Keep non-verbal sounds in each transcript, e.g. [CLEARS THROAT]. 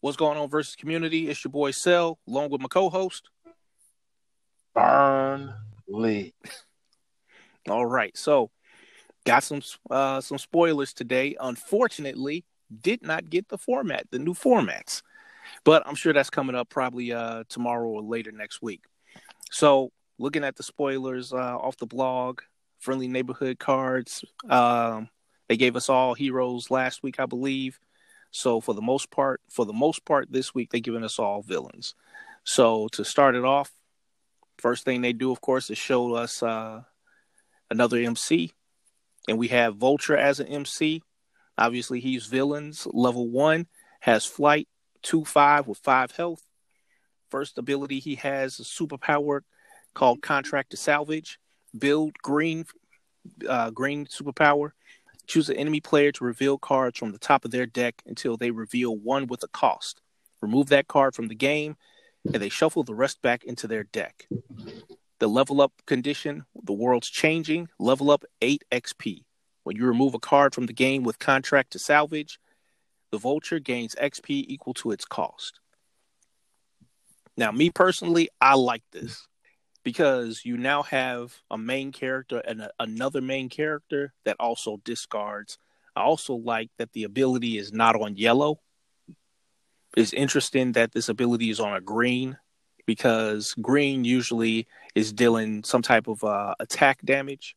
What's going on versus community? It's your boy Cell, along with my co-host. Burn Lee. [LAUGHS] All right, so got some uh, some spoilers today. Unfortunately, did not get the format, the new formats, but I'm sure that's coming up probably uh, tomorrow or later next week. So, looking at the spoilers uh, off the blog, friendly neighborhood cards. Um, they gave us all heroes last week, I believe. So for the most part, for the most part this week, they're giving us all villains. So to start it off, first thing they do, of course, is show us uh, another MC, and we have Vulture as an MC. Obviously, he's villains. Level one has flight, two five with five health. First ability he has a superpower called Contract to Salvage. Build green, uh, green superpower. Choose an enemy player to reveal cards from the top of their deck until they reveal one with a cost. Remove that card from the game, and they shuffle the rest back into their deck. The level up condition the world's changing, level up 8 XP. When you remove a card from the game with contract to salvage, the vulture gains XP equal to its cost. Now, me personally, I like this because you now have a main character and a, another main character that also discards. I also like that the ability is not on yellow. It's interesting that this ability is on a green because green usually is dealing some type of uh, attack damage,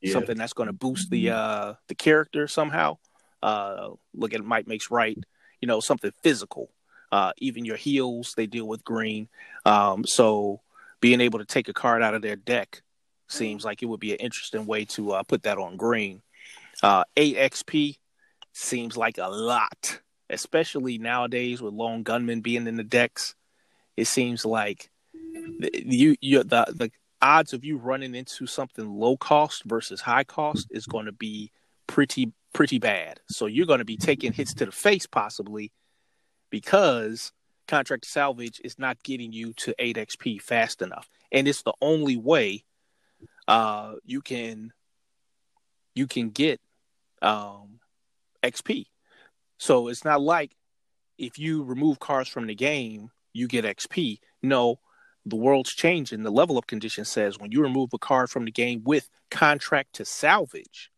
yeah. something that's going to boost the uh, the character somehow. Uh, look at Mike makes right, you know, something physical. Uh, even your heals, they deal with green. Um, so being able to take a card out of their deck seems like it would be an interesting way to uh, put that on green. Uh, 8 XP seems like a lot, especially nowadays with lone gunmen being in the decks. It seems like you you the the odds of you running into something low cost versus high cost is going to be pretty pretty bad. So you're going to be taking hits to the face possibly because contract salvage is not getting you to 8 XP fast enough. And it's the only way uh, you can you can get um, XP. So it's not like if you remove cars from the game, you get XP. No, the world's changing. The level up condition says when you remove a card from the game with contract to salvage,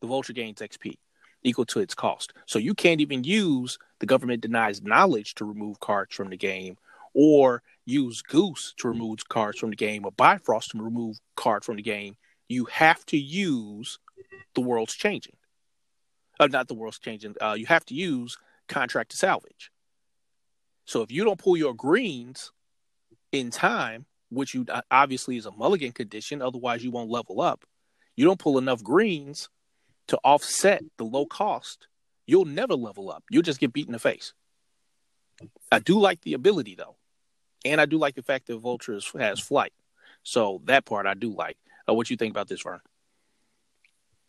the vulture gains XP equal to its cost. So you can't even use the government denies knowledge to remove cards from the game, or use Goose to remove cards from the game, or Bifrost to remove cards from the game. You have to use the world's changing. Uh, not the world's changing. Uh, you have to use contract to salvage. So if you don't pull your greens in time, which you uh, obviously is a mulligan condition, otherwise you won't level up. You don't pull enough greens to offset the low cost, you'll never level up. You'll just get beat in the face. I do like the ability though, and I do like the fact that Vulture has flight. So that part I do like. Uh, what you think about this, Vern?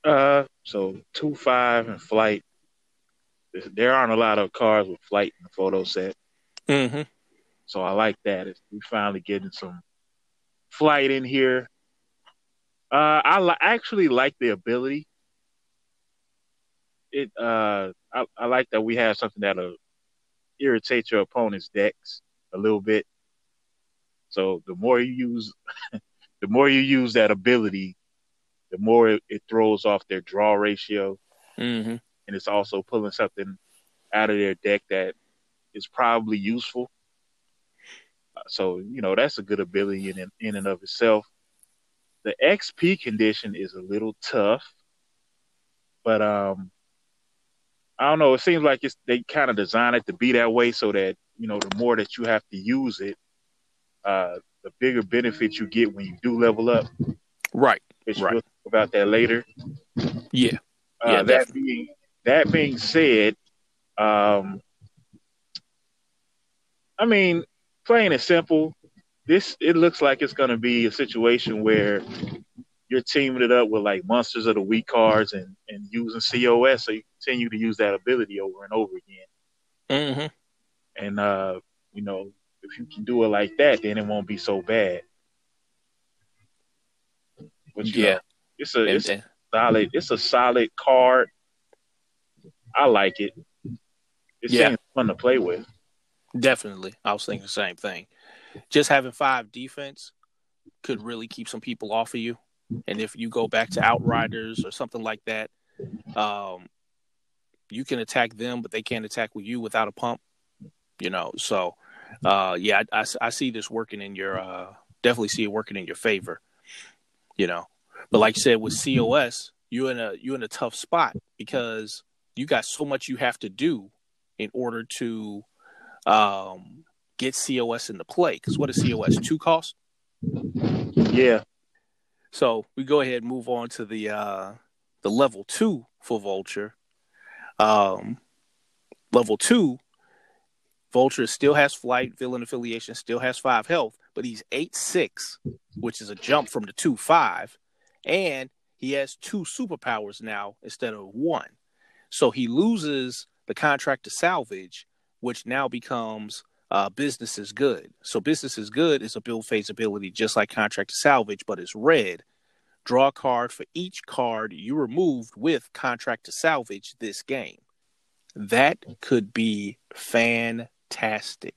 Uh, so two five and flight. There aren't a lot of cars with flight in the photo set. Mm-hmm. So I like that. We finally getting some flight in here. Uh, I li- actually like the ability it uh I, I like that we have something that'll irritate your opponent's decks a little bit. So the more you use [LAUGHS] the more you use that ability, the more it, it throws off their draw ratio. Mm-hmm. And it's also pulling something out of their deck that is probably useful. Uh, so, you know, that's a good ability in, in and of itself. The XP condition is a little tough, but um, I don't know. It seems like it's they kind of design it to be that way so that you know the more that you have to use it, uh, the bigger benefit you get when you do level up. Right. Which right. We'll talk about that later. Yeah. Uh, yeah. That being that being said, um, I mean, plain and simple, this it looks like it's going to be a situation where you're teaming it up with like monsters of the week cards and and using COS so you continue to use that ability over and over again. Mm-hmm. And uh, you know, if you can do it like that, then it won't be so bad. But yeah, know, it's a it's a solid it's a solid card. I like it. It yeah. seems fun to play with. Definitely. I was thinking the same thing. Just having five defense could really keep some people off of you. And if you go back to Outriders or something like that, um, you can attack them, but they can't attack with you without a pump. You know, so uh, yeah, I, I, I, see this working in your uh, definitely see it working in your favor. You know, but like you said with COS, you're in a you're in a tough spot because you got so much you have to do in order to um, get COS into play. Because what does COS two cost? Yeah. So we go ahead and move on to the uh, the level two for Vulture. Um, level two, Vulture still has flight, villain affiliation, still has five health, but he's eight six, which is a jump from the two five, and he has two superpowers now instead of one. So he loses the contract to salvage, which now becomes uh, business is good. So business is good is a build phase ability, just like contract to salvage, but it's red. Draw a card for each card you removed with contract to salvage this game. That could be fantastic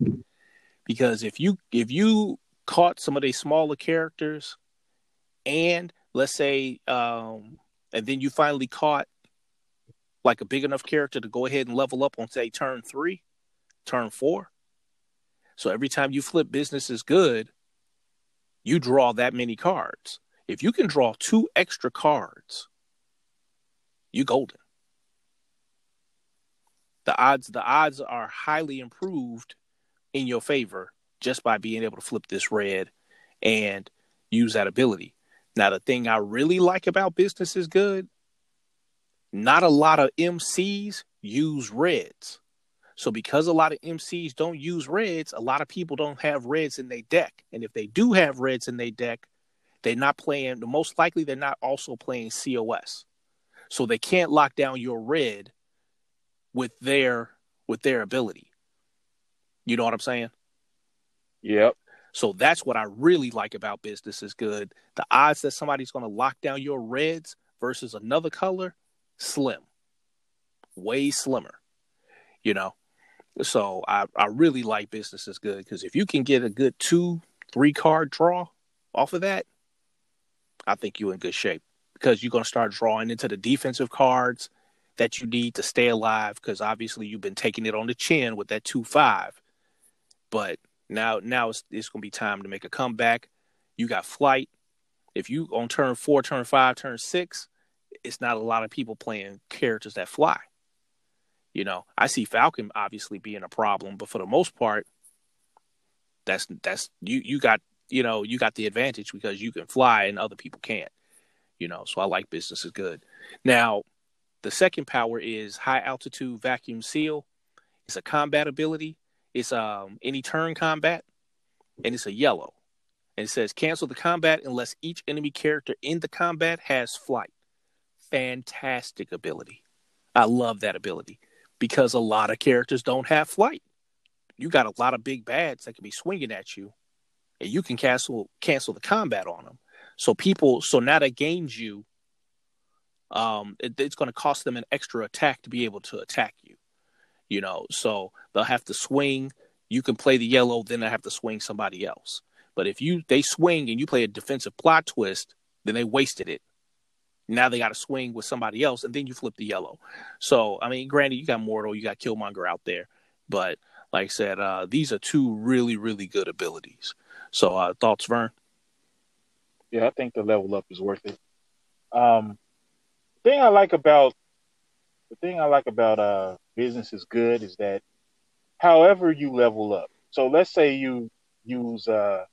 because if you if you caught some of these smaller characters and let's say um and then you finally caught like a big enough character to go ahead and level up on say turn three, turn four. So every time you flip business is good, you draw that many cards. If you can draw two extra cards, you golden. The odds the odds are highly improved in your favor just by being able to flip this red and use that ability. Now the thing I really like about business is good not a lot of MCs use reds. So because a lot of MCs don't use reds, a lot of people don't have reds in their deck. And if they do have reds in their deck, they're not playing the most likely they're not also playing COS. So they can't lock down your red with their with their ability. You know what I'm saying? Yep. So that's what I really like about business is good. The odds that somebody's going to lock down your reds versus another color slim, way slimmer, you know. So I, I really like business is good because if you can get a good two, three card draw off of that, I think you're in good shape because you're going to start drawing into the defensive cards that you need to stay alive because obviously you've been taking it on the chin with that two five, but now now it's, it's going to be time to make a comeback. You got flight. If you on turn four, turn five, turn six, it's not a lot of people playing characters that fly. You know, I see Falcon obviously being a problem, but for the most part, that's that's you you got you know you got the advantage because you can fly and other people can't. You know, so I like business is good. Now, the second power is high altitude vacuum seal. It's a combat ability. It's um any turn combat, and it's a yellow. And it says cancel the combat unless each enemy character in the combat has flight fantastic ability. I love that ability because a lot of characters don't have flight. You got a lot of big bads that can be swinging at you, and you can cancel cancel the combat on them. So people, so now that gains you, um, it, it's going to cost them an extra attack to be able to attack you. You know, so they'll have to swing. You can play the yellow, then they have to swing somebody else. But if you they swing and you play a defensive plot twist, then they wasted it now they got to swing with somebody else, and then you flip the yellow. So, I mean, granted, you got Mordo, you got Killmonger out there, but like I said, uh, these are two really, really good abilities. So, uh, thoughts, Vern? Yeah, I think the level up is worth it. Um, the thing I like about the thing I like about uh, business is good is that however you level up. So let's say you use uh,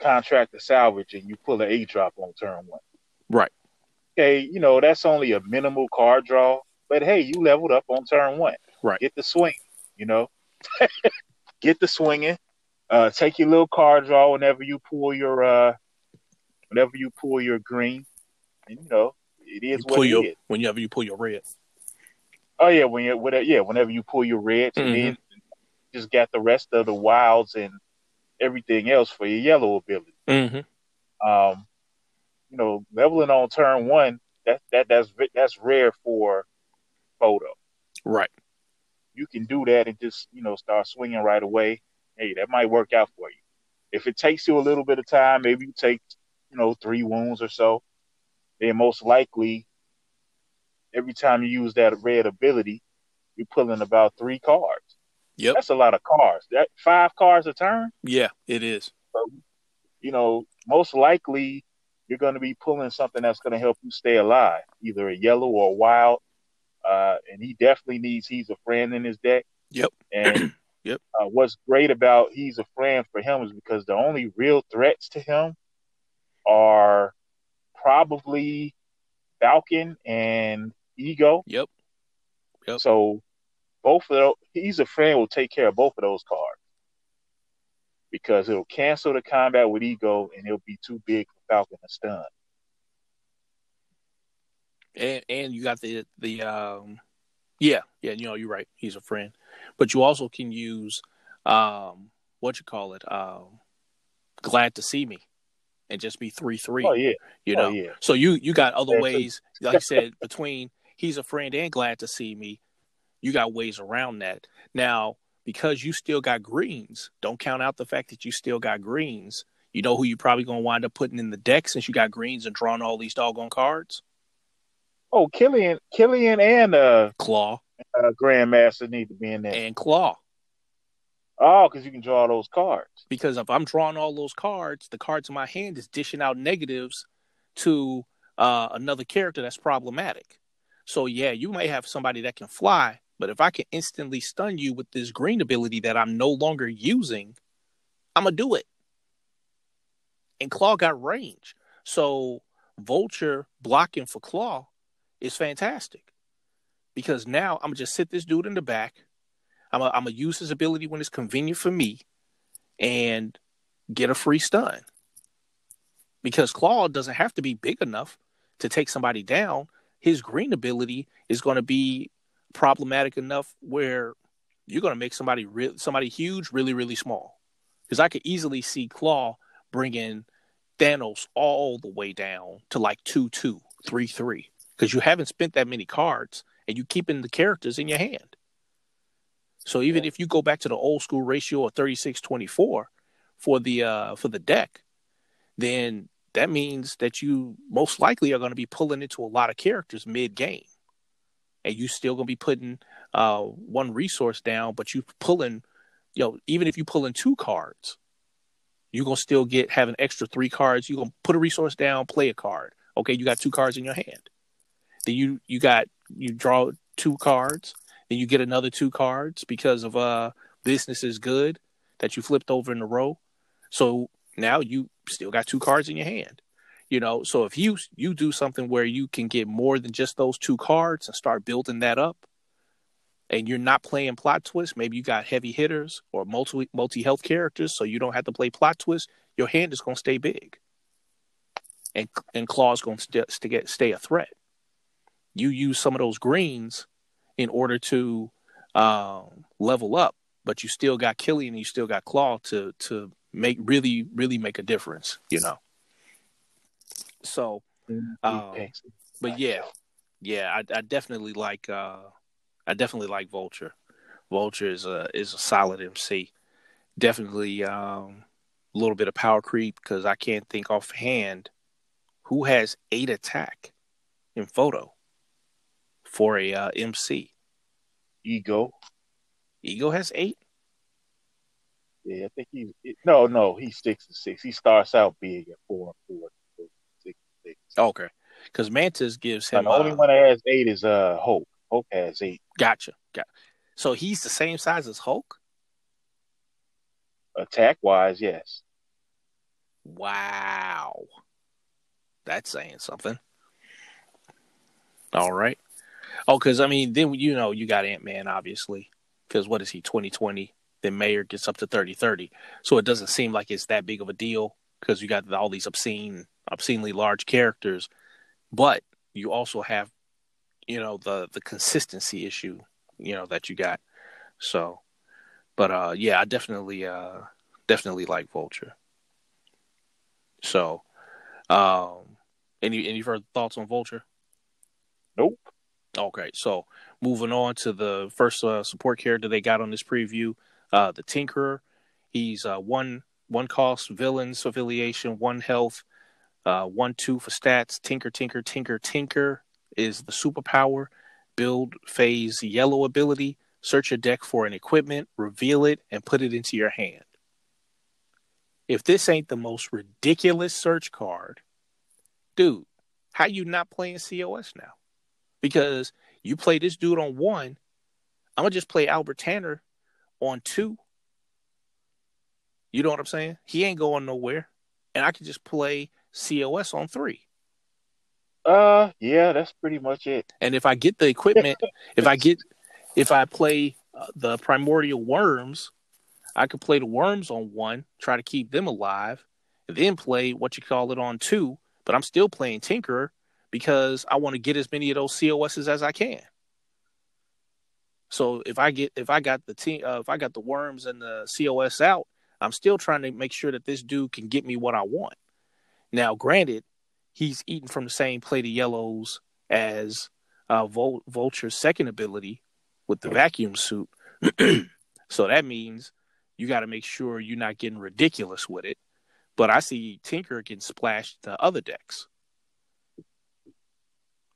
contract to salvage and you pull an A drop on turn one. Right okay, you know, that's only a minimal card draw, but hey, you leveled up on turn one. Right. Get the swing, you know, [LAUGHS] get the swinging. Uh, take your little card draw whenever you pull your, uh, whenever you pull your green, and you know, it is you what it your, is. Whenever you pull your red. Oh yeah, when you whatever, yeah, whenever you pull your reds, mm-hmm. and then mm-hmm. just got the rest of the wilds and everything else for your yellow ability. Mm-hmm. Um, you know, leveling on turn one, that that that's that's rare for photo. Right. you can do that and just you know start swinging right away. Hey, that might work out for you. If it takes you a little bit of time, maybe you take you know three wounds or so, then most likely every time you use that red ability, you're pulling about three cards. Yep. That's a lot of cards. That five cards a turn. Yeah, it is. So, you know, most likely you're going to be pulling something that's going to help you stay alive, either a yellow or a wild. Uh, and he definitely needs he's a friend in his deck. Yep. And [CLEARS THROAT] yep. Uh, what's great about he's a friend for him is because the only real threats to him are probably Falcon and Ego. Yep. Yep. So both of those, he's a friend will take care of both of those cards because it'll cancel the combat with Ego and it'll be too big Falcon to stun. And and you got the the um yeah, yeah, you know, you're right. He's a friend. But you also can use um what you call it, um glad to see me and just be three three. Oh yeah. You know. Oh, yeah. So you you got other ways, like I said, [LAUGHS] between he's a friend and glad to see me, you got ways around that. Now, because you still got greens, don't count out the fact that you still got greens. You know who you're probably gonna wind up putting in the deck since you got greens and drawing all these doggone cards? Oh, Killian, Killian, and uh, Claw uh, Grandmaster need to be in there. and Claw. Oh, because you can draw those cards. Because if I'm drawing all those cards, the cards in my hand is dishing out negatives to uh, another character that's problematic. So yeah, you may have somebody that can fly, but if I can instantly stun you with this green ability that I'm no longer using, I'm gonna do it. And Claw got range, so Vulture blocking for Claw is fantastic because now I'm gonna just sit this dude in the back. I'm gonna, use his ability when it's convenient for me, and get a free stun. Because Claw doesn't have to be big enough to take somebody down. His green ability is going to be problematic enough where you're going to make somebody real, somebody huge, really, really small. Because I could easily see Claw bringing Thanos all the way down to like two, two, three, three. Because you haven't spent that many cards and you're keeping the characters in your hand. So even Yeah. if you go back to the old school ratio of 36-24 for the uh for the deck, then that means that you most likely are going to be pulling into a lot of characters mid game. And you still going to be putting uh one resource down, but you pulling you know, even if you pull in two cards, you're gonna still get have an extra three cards. You're gonna put a resource down, play a card. Okay, you got two cards in your hand. Then you you got you draw two cards, then you get another two cards because of uh business is good that you flipped over in a row. So now you still got two cards in your hand. You know, so if you you do something where you can get more than just those two cards and start building that up, and you're not playing plot twist, maybe you got heavy hitters or multi multi health characters, so you don't have to play plot twist. Your hand is going to stay big, and and claw's going to st- stay stay a threat. You use some of those greens in order to um, level up, but you still got Killian and you still got Claw to to make really really make a difference. You know. So, Um, but yeah, yeah, I, I definitely like uh I definitely like Vulture. Vulture is a is a solid MC. Definitely um a little bit of power creep because I can't think offhand who has eight attack in photo for a uh, MC. Ego. Ego has eight. Yeah, I think he's no, no. He's six and six. He starts out big at four and four. Six and six. Okay, because Mantis gives And him. the only uh, one that has eight is uh Hope. Hope has eight. Gotcha. Got. So he's the same size as Hulk. Attack wise, yes. Wow. That's saying something. All right. Oh, because I mean, then you know you got Ant Man, obviously, because what is he, twenty twenty? Then Mayor gets up to thirty thirty, so it doesn't seem like it's that big of a deal because you got all these obscene, obscenely large characters, but you also have, you know, the the consistency issue, you know, that you got. So, but uh, yeah, I definitely uh definitely like Vulture. So, um, any any further thoughts on Vulture? Nope. Okay, so moving on to the first uh, support character they got on this preview, uh, the Tinkerer. He's uh, one one cost, villains affiliation, one health, uh, one two for stats. Tinker, Tinker, Tinker, Tinker is the superpower. Build phase yellow ability. Search your deck for an equipment, reveal it, and put it into your hand. If this ain't the most ridiculous search card, dude, how you not playing COS now? Because you play this dude on one, I'm gonna just play Albert Tanner on two. You know what I'm saying? He ain't going nowhere, and I can just play COS on three. Uh, yeah, that's pretty much it. And if I get the equipment, if I get, if I play uh, the primordial worms, I could play the worms on one, try to keep them alive, and then play what you call it on two. But I'm still playing Tinkerer because I want to get as many of those COSs as I can. So if I get if I got the team uh, if I got the worms and the COS out, I'm still trying to make sure that this dude can get me what I want. Now, granted, he's eating from the same plate of yellows as uh, Vul- Vulture's second ability with the vacuum suit. [CLEARS THROAT] so that means you got to make sure you're not getting ridiculous with it. But I see Tinker getting splashed to other decks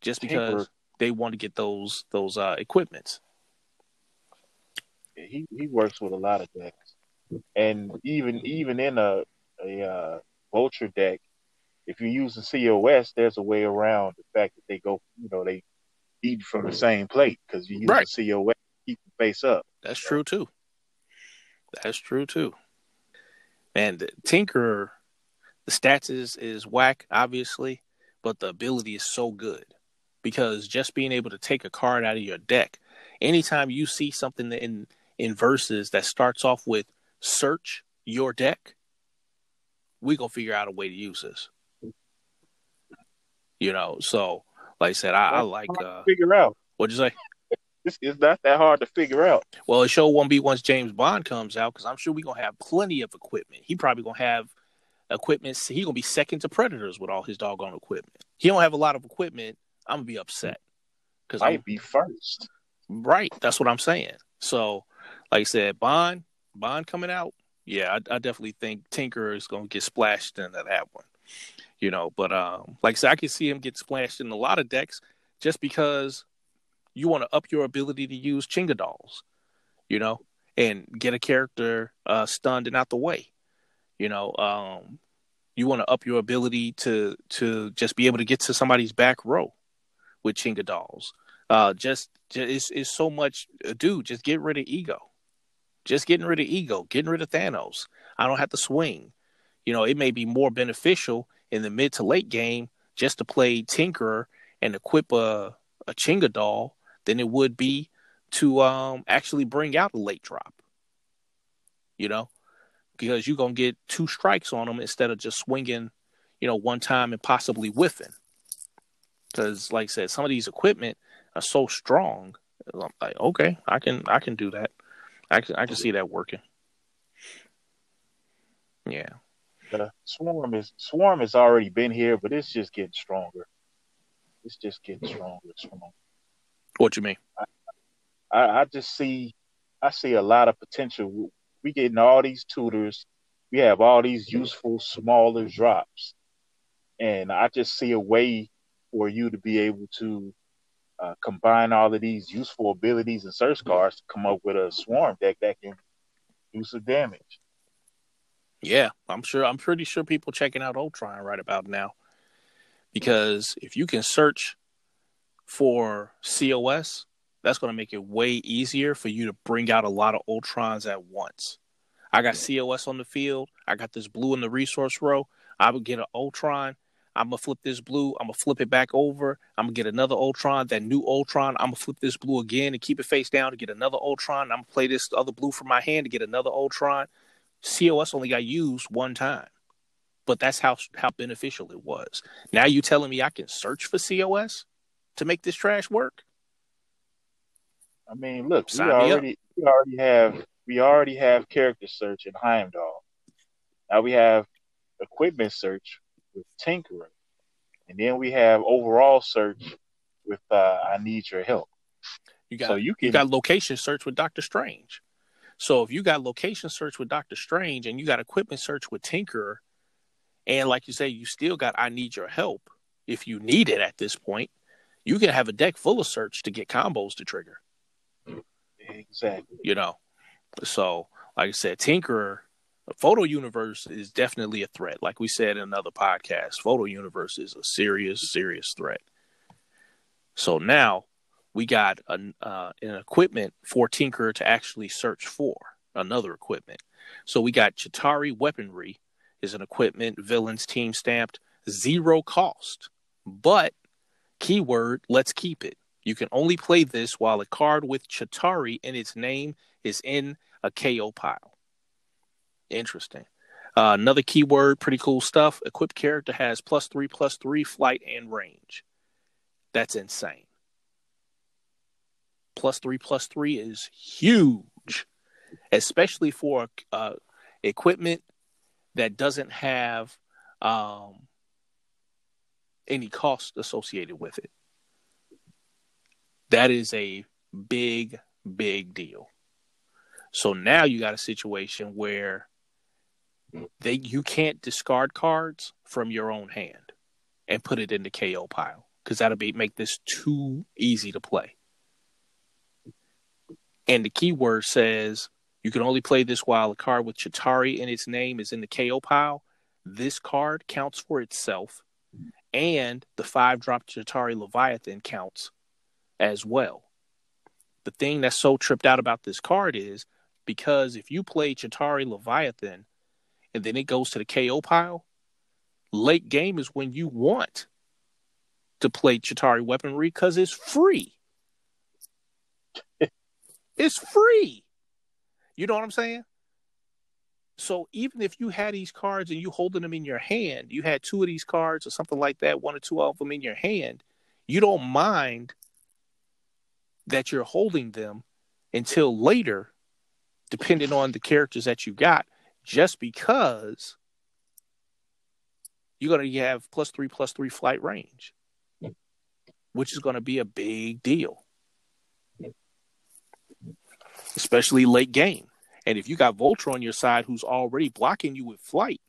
just because Tinker. they want to get those those uh, equipments. He he works with a lot of decks, and even even in a a uh, vulture deck, if you're using COS, there's a way around the fact that they go, you know, they eat from the same plate because you use right. COS, keep the face up. That's true too. That's true too. And Tinker, the stats is is whack, obviously, but the ability is so good because just being able to take a card out of your deck, anytime you see something in in verses that starts off with search your deck, we gonna figure out a way to use this. You know, so like I said, I, I like uh, figure out. What'd you say? It's, it's not that hard to figure out. Well, the show won't be once James Bond comes out because I'm sure we're gonna have plenty of equipment. He probably gonna have equipment. He gonna be second to Predators with all his doggone equipment. He don't have a lot of equipment. I'm gonna be upset because I'd be first. Right, that's what I'm saying. So, like I said, Bond, Bond coming out. Yeah, I, I definitely think Tinker is gonna get splashed into that one. You know, but um, like I said, I can see him get splashed in a lot of decks just because you want to up your ability to use Chinga dolls, you know, and get a character uh, stunned and out the way. You know, um, you want to up your ability to to just be able to get to somebody's back row with Chinga dolls. Uh, just, just it's, it's so much, uh, dude. Just get rid of ego. Just getting rid of ego, getting rid of Thanos. I don't have to swing. You know, it may be more beneficial in the mid to late game just to play Tinkerer and equip a, a Chinga doll than it would be to um, actually bring out a late drop. You know, because you're gonna get two strikes on them instead of just swinging, you know, one time and possibly whiffing. Because, like I said, some of these equipment are so strong. I'm like, okay, I can, I can do that. I can, I can see that working. Yeah. The swarm is swarm has already been here, but it's just getting stronger. It's just getting stronger, stronger. What you mean? I, I just see I see a lot of potential. We getting all these tutors. We have all these useful smaller drops, and I just see a way for you to be able to uh, combine all of these useful abilities and search cards to come up with a swarm deck that can do some damage. Yeah, I'm sure. I'm pretty sure people checking out Ultron right about now, because if you can search for COS, that's going to make it way easier for you to bring out a lot of Ultrons at once. I got COS on the field. I got this blue in the resource row. I would get an Ultron. I'm gonna flip this blue. I'm gonna flip it back over. I'm gonna get another Ultron. That new Ultron. I'm gonna flip this blue again and keep it face down to get another Ultron. I'm gonna play this other blue from my hand to get another Ultron. COS only got used one time, but that's how how beneficial it was. Now you telling me I can search for COS? to make this trash work? I mean, look, Sign we already we already have we already have character search in Heimdall. Now we have equipment search with Tinkerer, and then we have overall search with uh, I need your help. You got So you can you got location search with Doctor Strange. So if you got location search with Doctor Strange and you got equipment search with Tinkerer, and like you say, you still got I need your help if you need it at this point, you can have a deck full of search to get combos to trigger. exactly. You know, so like I said, Tinkerer, Photo Universe is definitely a threat. Like we said in another podcast, Photo Universe is a serious, serious threat. So now we got an uh, an equipment for Tinker to actually search for another equipment. So we got Chitauri Weaponry is an equipment villains team stamped zero cost, but keyword let's keep it. You can only play this while a card with Chitauri in its name is in a KO pile. Interesting. Uh, another keyword, pretty cool stuff. Equipped character has plus three, plus three flight and range. That's insane. Plus three, plus three is huge, especially for uh, equipment that doesn't have um, any cost associated with it. That is a big, big deal. So now you got a situation where they you can't discard cards from your own hand and put it in the KO pile because that'll be make this too easy to play. And the keyword says you can only play this while a card with Chitauri in its name is in the KO pile. This card counts for itself, and the five drop Chitauri Leviathan counts as well. The thing that's so tripped out about this card is because if you play Chitauri Leviathan and then it goes to the KO pile, late game is when you want to play Chitauri weaponry because it's free. [LAUGHS] it's free. You know what I'm saying? So even if you had these cards and you holding them in your hand, you had two of these cards or something like that, one or two of them in your hand, you don't mind that you're holding them until later, depending on the characters that you got, just because you're going to have plus three, plus three flight range, which is going to be a big deal, especially late game. And if you got Vulture on your side who's already blocking you with flight,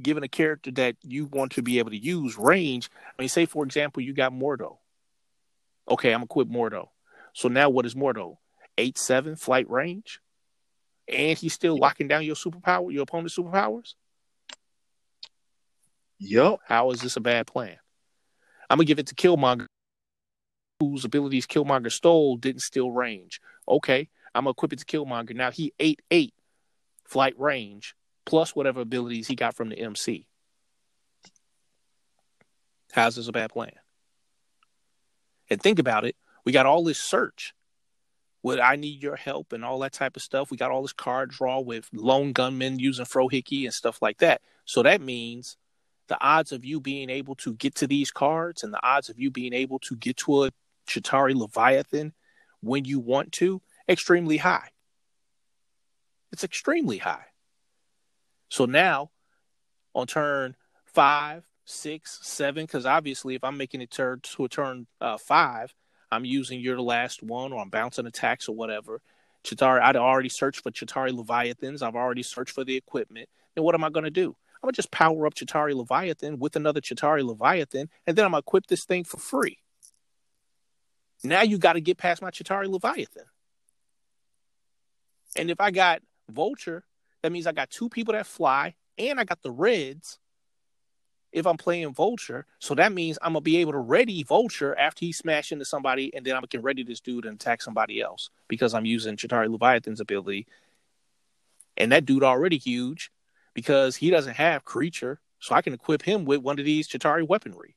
given a character that you want to be able to use range, I mean, say for example, you got Mordo. Okay, I'm gonna quit Mordo. So now what is Mordo? Eight seven flight range? And he's still locking down your superpower, your opponent's superpowers? Yup. How is this a bad plan? I'm gonna give it to Killmonger, whose abilities Killmonger stole didn't steal range. Okay, I'm gonna equip it to Killmonger. Now he eight eight flight range plus whatever abilities he got from the MC. How's this a bad plan? And think about it. We got all this search. Would I need your help and all that type of stuff? We got all this card draw with lone gunmen using Frohickey and stuff like that. So that means the odds of you being able to get to these cards and the odds of you being able to get to a Chitauri Leviathan when you want to, extremely high. It's extremely high. So now on turn five, six, seven, because obviously if I'm making it turn to a turn uh, five, I'm using your last one or I'm bouncing attacks or whatever. Chitauri, I'd already searched for Chitauri Leviathans. I've already searched for the equipment. Then what am I going to do? I'm going to just power up Chitauri Leviathan with another Chitauri Leviathan, and then I'm going to equip this thing for free. Now you got to get past my Chitauri Leviathan. And if I got Vulture, that means I got two people that fly, and I got the Reds if I'm playing Vulture. So that means I'm gonna be able to ready Vulture after he smash into somebody, and then I can ready this dude and attack somebody else because I'm using Chitauri Leviathan's ability. And that dude already huge because he doesn't have creature, so I can equip him with one of these Chitauri weaponry.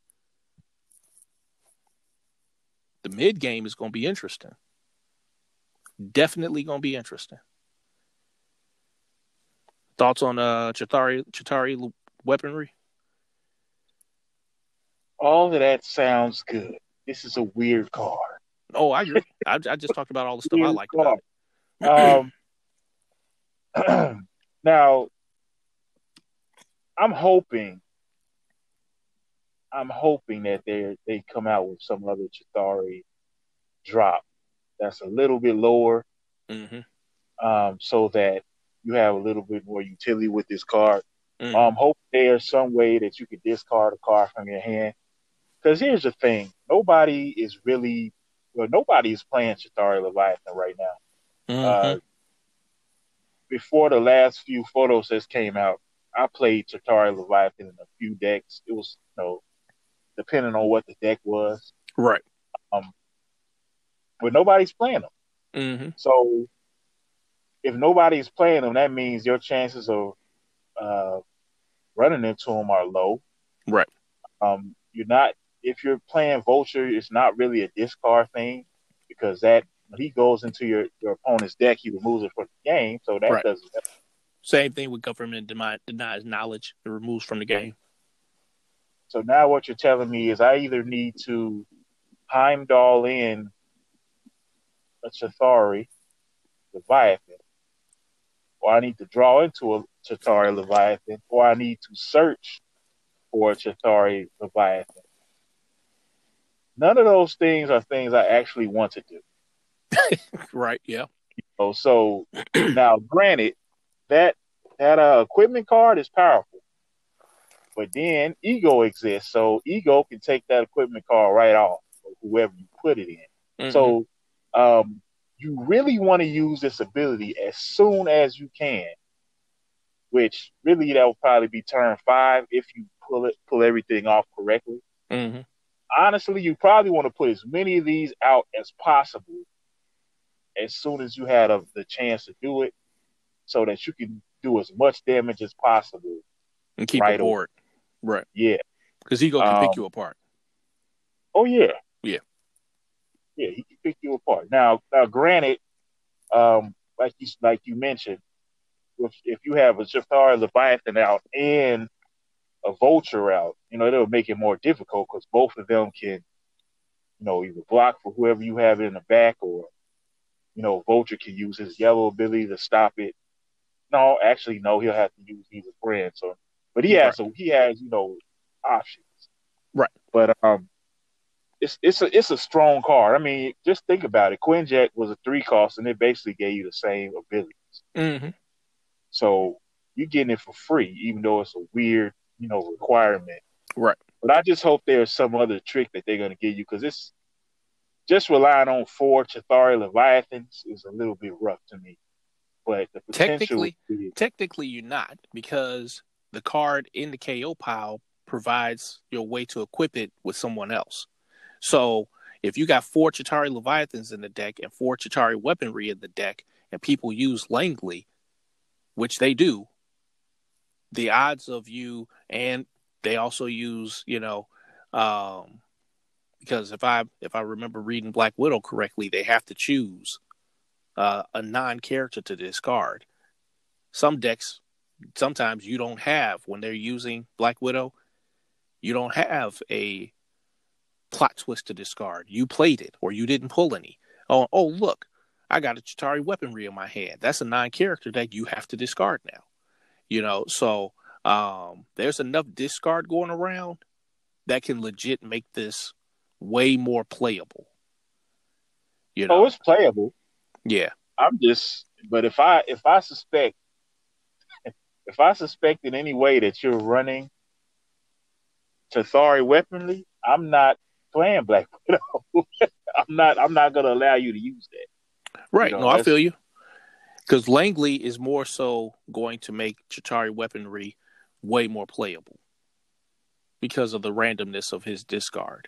The mid game is gonna be interesting. Definitely gonna be interesting. Thoughts on uh Chitauri Chitauri weaponry? All of that sounds good. This is a weird card. Oh, I agree. I, I just talked about all the stuff I Weird like about it. Um, [CLEARS THROAT] now, I'm hoping, I'm hoping that they they come out with some other Chitauri drop that's a little bit lower, Mm-hmm. um, so that you have a little bit more utility with this card. Mhm. Um, hope there's some way that you could discard a card from your hand. Because here's the thing: nobody is really, well, nobody is playing Chitauri Leviathan right now. Uh, Mhm. before the last few photos that came out, I played Chitauri Leviathan in a few decks. It was, you know, depending on what the deck was, right. Um, but nobody's playing them. Mm-hmm. So if nobody's playing them, that means your chances of uh, running into them are low. Right. Um, you're not if you're playing Vulture, it's not really a discard thing because that when he goes into your, your opponent's deck, he removes it from the game. So that Right. doesn't Same thing with government denies knowledge. It removes from the game. So now what you're telling me is I either need to Heimdall in a Chitauri Leviathan, or I need to draw into a Chitauri Leviathan, or I need to search for a Chitauri Leviathan. None of those things are things I actually want to do. [LAUGHS] Right. Yeah. Oh, so [CLEARS THROAT] now, granted, that that uh, equipment card is powerful, but then ego exists, so ego can take that equipment card right off of whoever you put it in. Mhm. So, um, you really want to use this ability as soon as you can, which really that will probably be turn five if you pull it pull everything off correctly. Mhm. Honestly, you probably want to put as many of these out as possible as soon as you had a, the chance to do it, so that you can do as much damage as possible. and keep right it bored. Right. Yeah. Because ego can Um, pick you apart. Oh yeah. Yeah. Yeah, he can pick you apart. Now, now, granted, um, like you like you mentioned, if if you have a Chitauri Leviathan out and a Vulture out, you know it'll make it more difficult because both of them can, you know, either block for whoever you have in the back, or you know, Vulture can use his yellow ability to stop it. No, actually, no, he'll have to use he's a friend. So, but he has so he has you know options. Right. But um, it's it's a it's a strong card. I mean, just think about it. Quinjet was a three cost, and it basically gave you the same abilities. Mm-hmm. So you're getting it for free, even though it's a weird, you know, requirement. Right. But I just hope there's some other trick that they're going to give you because it's just relying on four Chitauri Leviathans is a little bit rough to me. But the potential, Technically- is- Technically, you're not because the card in the KO pile provides your way to equip it with someone else. So if you got four Chitauri Leviathans in the deck and four Chitauri weaponry in the deck, and people use Langley, which they do, the odds of you and they also use, you know, um, because if I if I remember reading Black Widow correctly, they have to choose uh, a non-character to discard. Some decks, sometimes you don't have when they're using Black Widow, you don't have a plot twist to discard. You played it or you didn't pull any. Oh, oh look, I got a Chitauri weaponry in my hand. That's a non-character that you have to discard now. You know, so um, there's enough discard going around that can legit make this way more playable. You know, oh, it's playable. yeah, I'm just, but if I if I suspect if I suspect in any way that you're running Chitauri weaponry, I'm not playing Black Widow. [LAUGHS] I'm not. I'm not going to allow you to use that. right. know, no, I feel you. Because Langley is more so going to make Chitauri weaponry way more playable because of the randomness of his discard.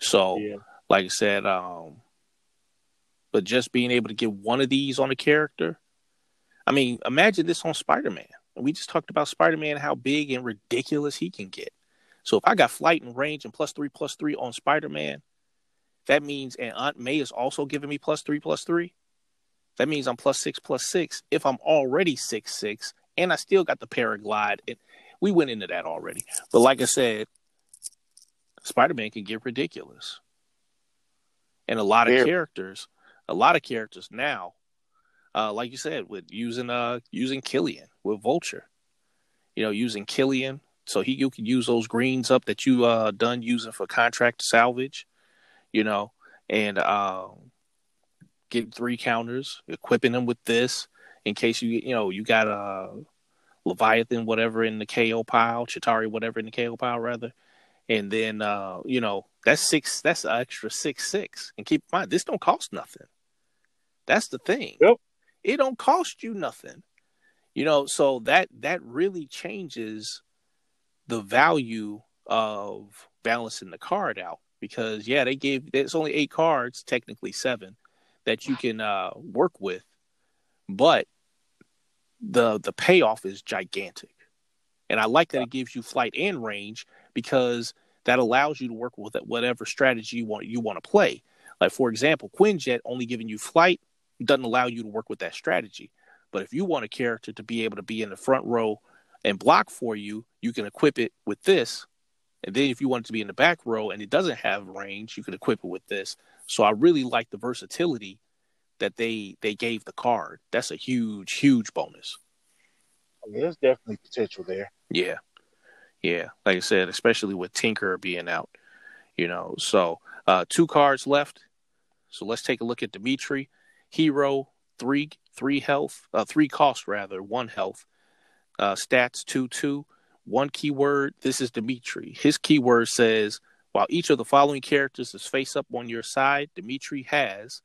So, Yeah. like I said, um, but just being able to get one of these on a character, I mean, imagine this on Spider Man. We just talked about Spider Man, how big and ridiculous he can get. So if I got flight and range and plus three plus three on Spider Man, that means and Aunt May is also giving me plus three plus three. That means I'm plus six plus six if I'm already six six and I still got the paraglide. And we went into that already. But like I said, Spider Man can get ridiculous. And a lot of Very. characters, a lot of characters now, uh, like you said, with using uh using Killian with Vulture. You know, using Killian so he you can use those greens up that you uh done using for contract salvage, you know, and uh, getting three counters, equipping them with this in case you you know you got a Leviathan whatever in the KO pile, Chitauri whatever in the KO pile rather, and then uh, you know that's six that's an extra six six. And keep in mind this don't cost nothing. That's the thing. Yep. It don't cost you nothing. You know, so that that really changes the value of balancing the card out because yeah, they gave it's only eight cards, technically seven, that you can uh, work with, but the the payoff is gigantic. And I like that it gives you flight and range because that allows you to work with whatever strategy you want you want to play. Like for example, Quinjet only giving you flight doesn't allow you to work with that strategy. But if you want a character to be able to be in the front row and block for you, you can equip it with this. And then if you want it to be in the back row and it doesn't have range, you can equip it with this. So I really like the versatility that they they gave the card. That's a huge, huge bonus. there's definitely potential there. Yeah. Yeah. Like I said, especially with Tinker being out. You know, so uh two cards left. So let's take a look at Dimitri. Hero, three three health, uh, three cost rather, one health. Uh, stats two two. One keyword. This is Dimitri. His keyword says while each of the following characters is face up on your side, Dimitri has.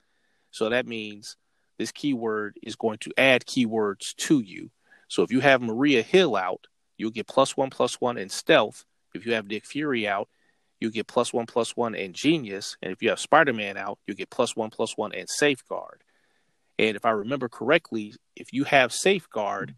So that means this keyword is going to add keywords to you. So if you have Maria Hill out, you'll get plus one plus one in stealth. If you have Nick Fury out, you get plus one plus one in genius. And if you have Spider Man out, you get plus one plus one in safeguard. And if I remember correctly, if you have safeguard,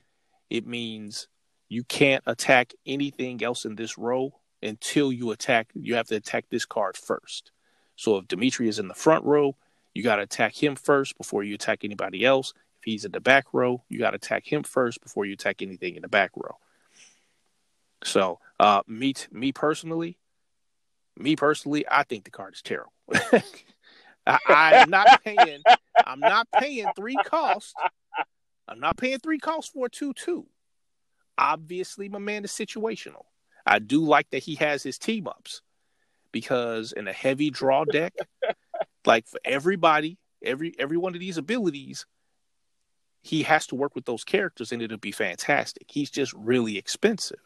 it means you can't attack anything else in this row until you attack. You have to attack this card first. So if Dimitri is in the front row, you got to attack him first before you attack anybody else. If he's in the back row, you got to attack him first before you attack anything in the back row. So, uh, me, me personally, me personally, I think the card is terrible. [LAUGHS] I, am not [LAUGHS] paying. I'm not paying three costs. I'm not paying three costs for a two-two. Obviously, my man is situational. I do like that he has his team ups because in a heavy draw deck, like for everybody, every every one of these abilities, he has to work with those characters and it'll be fantastic. He's just really expensive.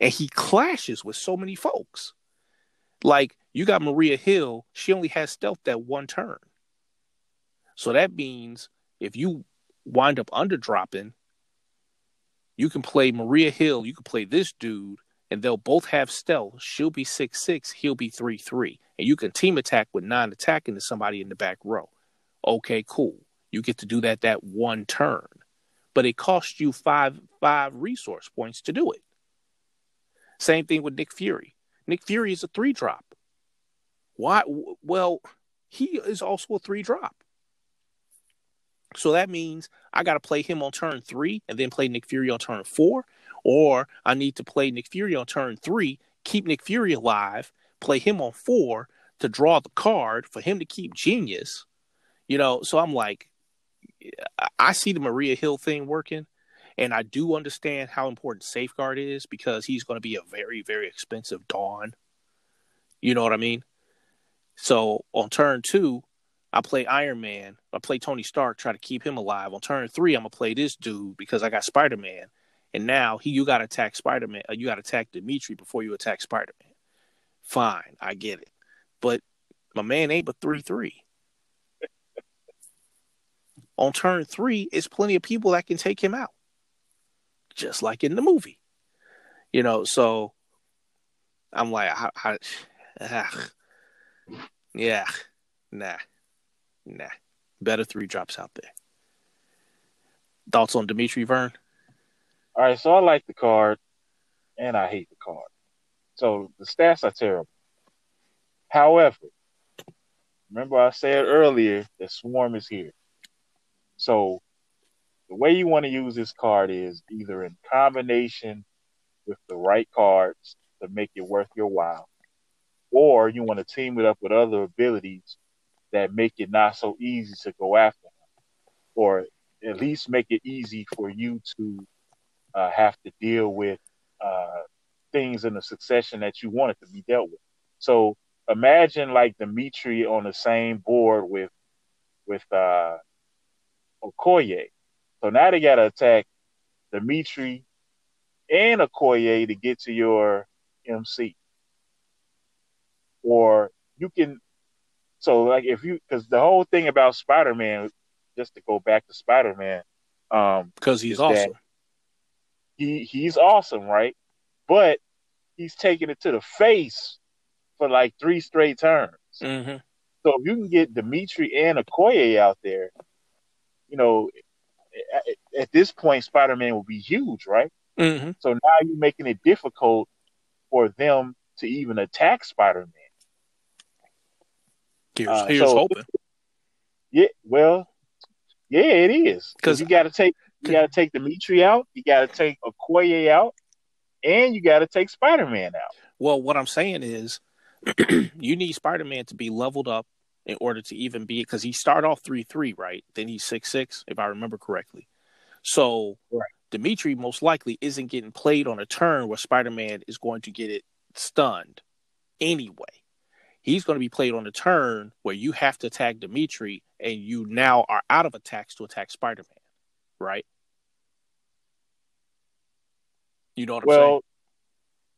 And he clashes with so many folks. Like you got Maria Hill, she only has stealth that one turn. So that means if you wind up under dropping, you can play Maria Hill, you can play this dude, and they'll both have stealth. She'll be six six, he'll be three three, and you can team attack with nine attacking to somebody in the back row. Okay, cool. You get to do that that one turn, but it costs you five five resource points to do it. Same thing with Nick Fury. Nick Fury is a three drop. Why? Well, he is also a three drop. So that means I got to play him on turn three and then play Nick Fury on turn four, or I need to play Nick Fury on turn three, keep Nick Fury alive, play him on four to draw the card for him to keep Genius. You know, so I'm like, I see the Maria Hill thing working, and I do understand how important Safeguard is because he's going to be a very, very expensive Dawn. You know what I mean? So on turn two, I play Iron Man. I play Tony Stark, try to keep him alive. On turn three, I'm gonna play this dude because I got Spider Man. And now he, you got to attack Spider Man. Uh, you got to attack Dimitri before you attack Spider Man. Fine, I get it, but my man ain't but three three. [LAUGHS] On turn three, it's plenty of people that can take him out, just like in the movie. You know, so I'm like, I, [SIGHS] I, ugh. Yeah. Nah. Nah. Better three drops out there. Thoughts on Dimitri Vern? All right, so I like the card and I hate the card. So the stats are terrible. However, remember I said earlier that Swarm is here. So the way you want to use this card is either in combination with the right cards to make it worth your while, or you want to team it up with other abilities that make it not so easy to go after him, or at least make it easy for you to uh, have to deal with uh, things in the succession that you want it to be dealt with. So imagine like Dimitri on the same board with with uh Okoye. So now they gotta attack Dimitri and Okoye to get to your MC. Or you can so like if you because the whole thing about Spider Man, just to go back to Spider Man, um, because he's awesome. He he's awesome, right? But he's taking it to the face for like three straight turns. Mm-hmm. So if you can get Dimitri and Okoye out there, you know, at, at this point, Spider Man will be huge, right? Mm-hmm. So now you're making it difficult for them to even attack Spider Man. Here's, uh, here's so, hoping. Yeah, well, yeah, it is because you got to take you got to take Dimitri out, you got to take Okoye out, and you got to take Spider Man out. Well, what I'm saying is, [CLEARS THROAT] you need Spider Man to be leveled up in order to even be because he started off three three, right? Then he's six six, if I remember correctly. So right. Dimitri most likely isn't getting played on a turn where Spider Man is going to get it stunned anyway. He's going to be played on a turn where you have to attack Dimitri and you now are out of attacks to attack Spider Man, right? You know what I'm well, saying?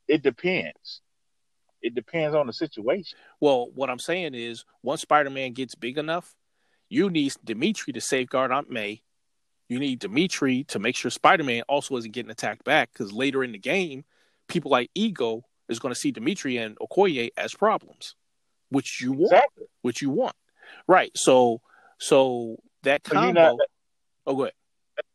It depends it depends on the situation. Well, what I'm saying is, once Spider-Man gets big enough, you need Dimitri to safeguard Aunt May. You need Dimitri to make sure Spider-Man also isn't getting attacked back because later in the game, people like Ego is going to see Dimitri and Okoye as problems, which you want, exactly. which you want, right? So, so that combo. Not, oh, go ahead.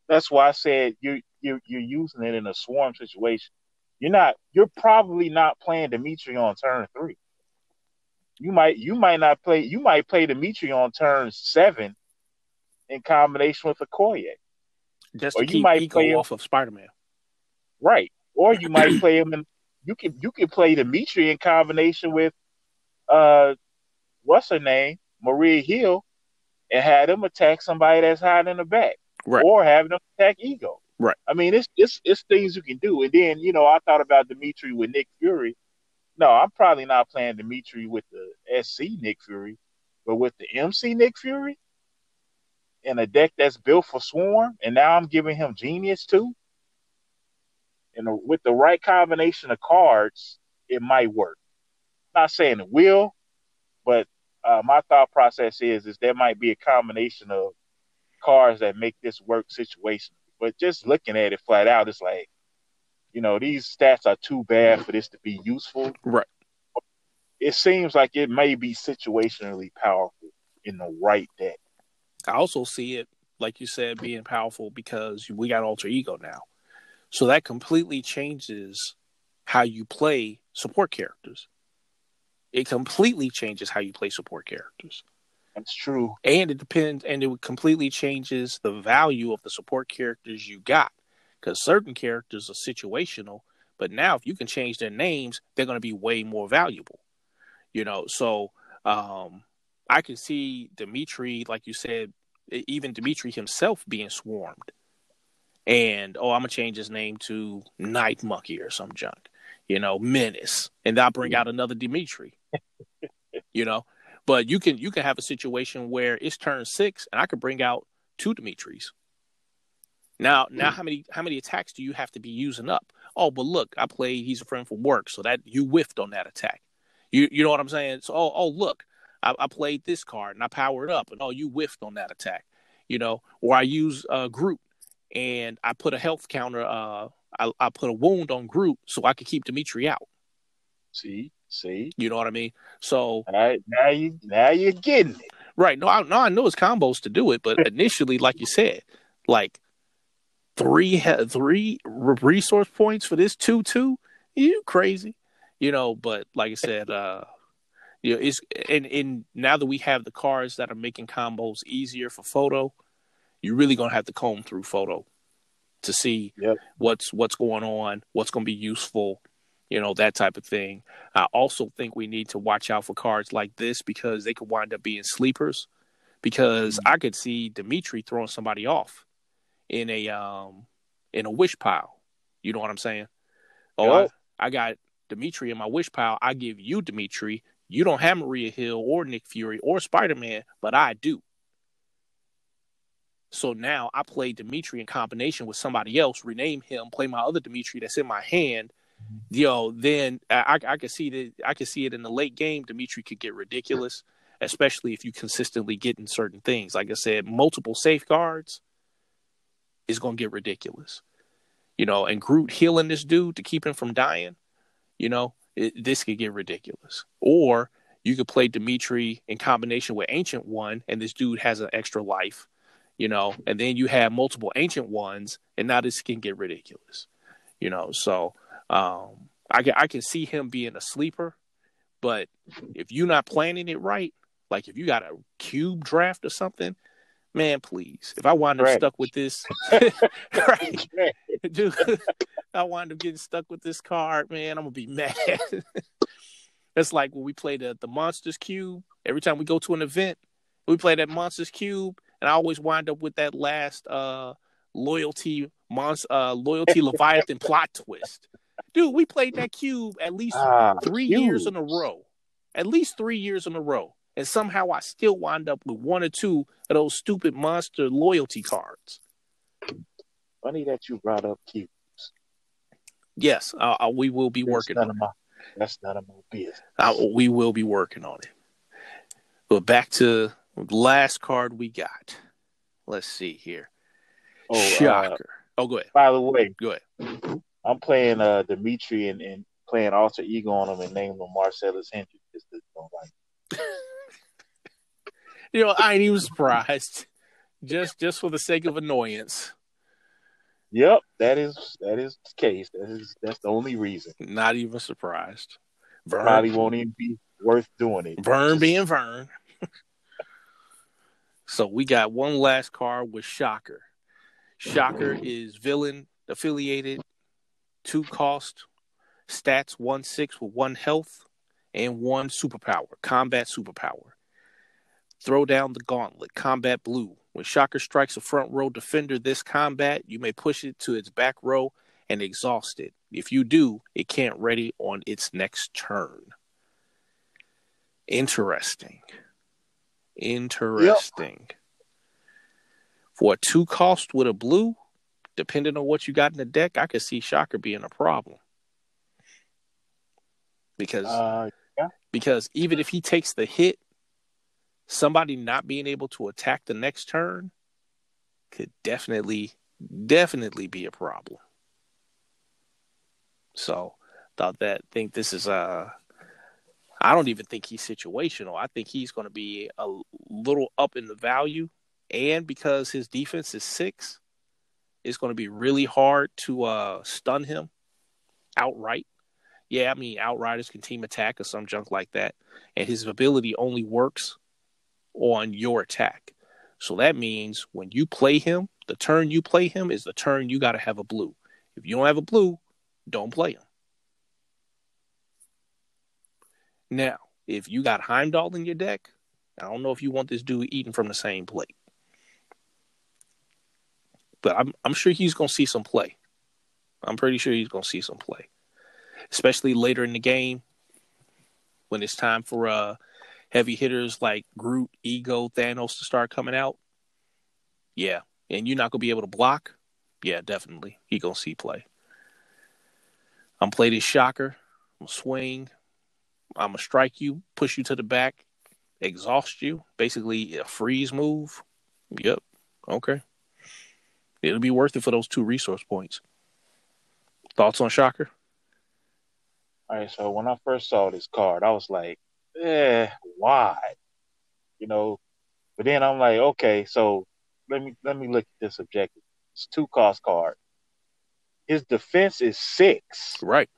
That's why I said you you you're using it in a swarm situation. You're not. You're probably not playing Dimitri on turn three. You might. You might not play. You might play Dimitri on turn seven, in combination with Okoye. Just or you might play off him, of Spider Man. Right. Or you might play him in. You can. You can play Dimitri in combination with, uh, what's her name, Maria Hill, and have them attack somebody that's hiding in the back. Right. Or have them attack Ego. Right. I mean, it's it's it's things you can do. And then you know, I thought about Dimitri with Nick Fury. No, I'm probably not playing Dimitri with the SC Nick Fury, but with the MC Nick Fury and a deck that's built for Swarm, and now I'm giving him Genius too. And with the right combination of cards, it might work. Not saying it will, but uh, my thought process is is there might be a combination of cards that make this work situation but just looking at it flat out, it's like, you know, these stats are too bad for this to be useful. Right. It seems like it may be situationally powerful in the right deck. I also see it, like you said, being powerful because we got alter ego now. So that completely changes how you play support characters. It completely changes how you play support characters. That's true. And it depends, and it completely changes the value of the support characters you got. Because certain characters are situational, but now if you can change their names, they're going to be way more valuable. You know, so um, I can see Dimitri, like you said, even Dimitri himself being swarmed. And oh, I'm gonna change his name to Night Monkey or some junk, you know, Menace, and I'll bring out another Dimitri. You know, but you can you can have a situation where it's turn six and I could bring out two Dimitris. Now now mm. how many how many attacks do you have to be using up? Oh, but look, I played he's a friend from work, so that you whiffed on that attack. You you know what I'm saying? So oh oh look, I, I played this card and I powered up and oh you whiffed on that attack. You know, or I use uh Groot and I put a health counter uh I, I put a wound on Groot so I could keep Dimitri out. See? See, you know what I mean. So now, now you now you're getting it right. No, I, no, I know it's combos to do it, but [LAUGHS] initially, like you said, like three three resource points for this two two. You crazy, you know? But like I said, uh, you know, it's and and now that we have the cards that are making combos easier for photo, you're really gonna have to comb through photo to see yep. what's what's going on, what's gonna be useful you know, that type of thing. I also think we need to watch out for cards like this because they could wind up being sleepers. Because mm-hmm. I could see Dimitri throwing somebody off in a um in a wish pile. You know what I'm saying? Oh, I got Dimitri in my wish pile. I give you Dimitri. You don't have Maria Hill or Nick Fury or Spider Man, but I do. So now I play Dimitri in combination with somebody else, rename him, play my other Dimitri that's in my hand. Yo, then I, I could see that I could see it in the late game. Dimitri could get ridiculous, especially if you consistently get in certain things. Like I said, multiple safeguards is going to get ridiculous. You know, and Groot healing this dude to keep him from dying. You know, it, this could get ridiculous. Or you could play Dimitri in combination with Ancient One, and this dude has an extra life you know, and then you have multiple ancient ones, and now this can get ridiculous, you know. So um, I can I can see him being a sleeper, but if you're not planning it right, like if you got a cube draft or something, man, please. If I wind up right. stuck with this, [LAUGHS] [LAUGHS] right, dude, [LAUGHS] I wind up getting stuck with this card, man, I'm gonna be mad. It's like when we play the the Monsters Cube. Every time we go to an event, we play that Monsters Cube, and I always wind up with that last uh, loyalty monster, uh, loyalty Leviathan plot twist. Dude, we played that cube at least ah, three cube. years in a row. At least three years in a row. And somehow I still wind up with one or two of those stupid monster loyalty cards. Funny that you brought up cubes. Yes, uh, uh we will be that's working on my, That's none of my business. Uh, we will be working on it. But back to Last card we got. Let's see here. Oh, uh, Shocker. Uh, oh, go ahead. By the way, go ahead. I'm playing uh Dimitri and, and playing alter ego on him and naming him Marcellus Hendricks. [LAUGHS] you know, I ain't even surprised. Just just for the sake of annoyance. Yep, that is that is the case. That is that's the only reason. Not even surprised. Vern, Probably won't even be worth doing it. Vern being Vern. [LAUGHS] So we got one last card with Shocker. Shocker is villain affiliated, two cost, stats one six with one health, and one superpower, combat superpower. Throw down the gauntlet, combat blue. When Shocker strikes a front row defender this combat, you may push it to its back row and exhaust it. If you do, it can't ready on its next turn. Interesting. Interesting. Yep. For a two cost with a blue, depending on what you got in the deck, I could see Shocker being a problem. Because uh, yeah. because even if he takes the hit, somebody not being able to attack the next turn could definitely definitely be a problem. So thought that think this is uh I don't even think he's situational. I think he's going to be a little up in the value, and because his defense is six, it's going to be really hard to uh, stun him outright. Yeah, I mean outriders can team attack or some junk like that, and his ability only works on your attack. So that means when you play him, the turn you play him is the turn you got to have a blue. If you don't have a blue, don't play him. Now, if you got Heimdall in your deck, I don't know if you want this dude eating from the same plate. But I'm I'm sure he's gonna see some play. I'm pretty sure he's gonna see some play. Especially later in the game when it's time for uh heavy hitters like Groot, Ego, Thanos to start coming out. Yeah. And you're not gonna be able to block. Yeah, definitely. He gonna see play. I'm play this shocker. I'm swing. I'm gonna strike you, push you to the back, exhaust you. Basically, a freeze move. Yep. Okay. It'll be worth it for those two resource points. Thoughts on Shocker? All right. So when I first saw this card, I was like, "Eh, why?" You know. But then I'm like, okay, so let me let me look at this objective. It's two cost card. His defense is six. Right.